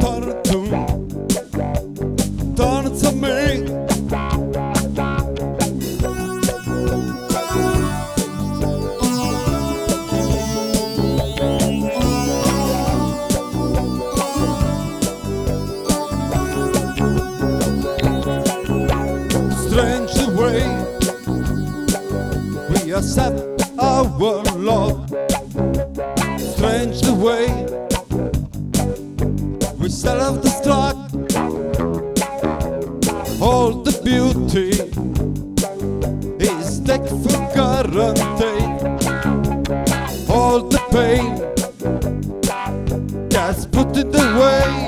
turn to, me. Strange the way we accept our love. garanti is däck för garanti All the pain just put in the way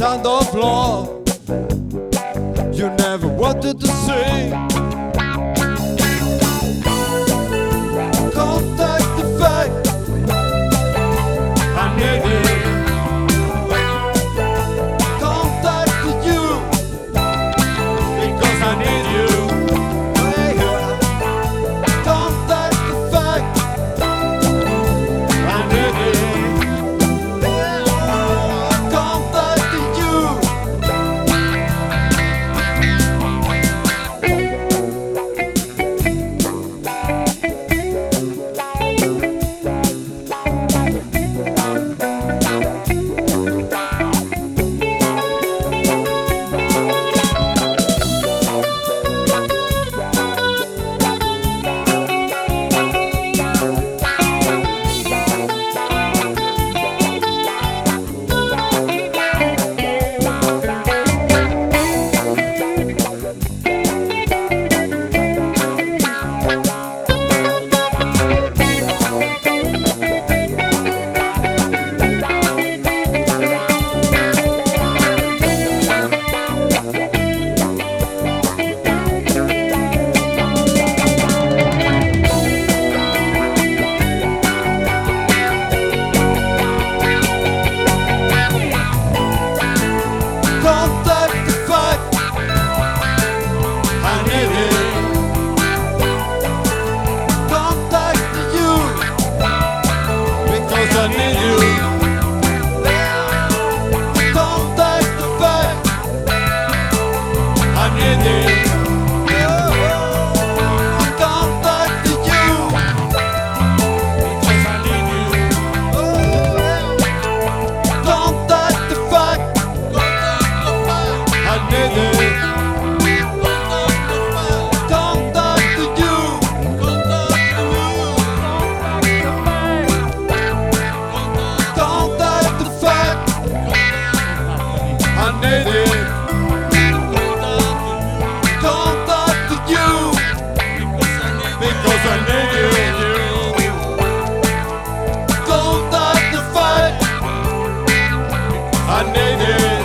sound of love. You never wanted to sing. day, day.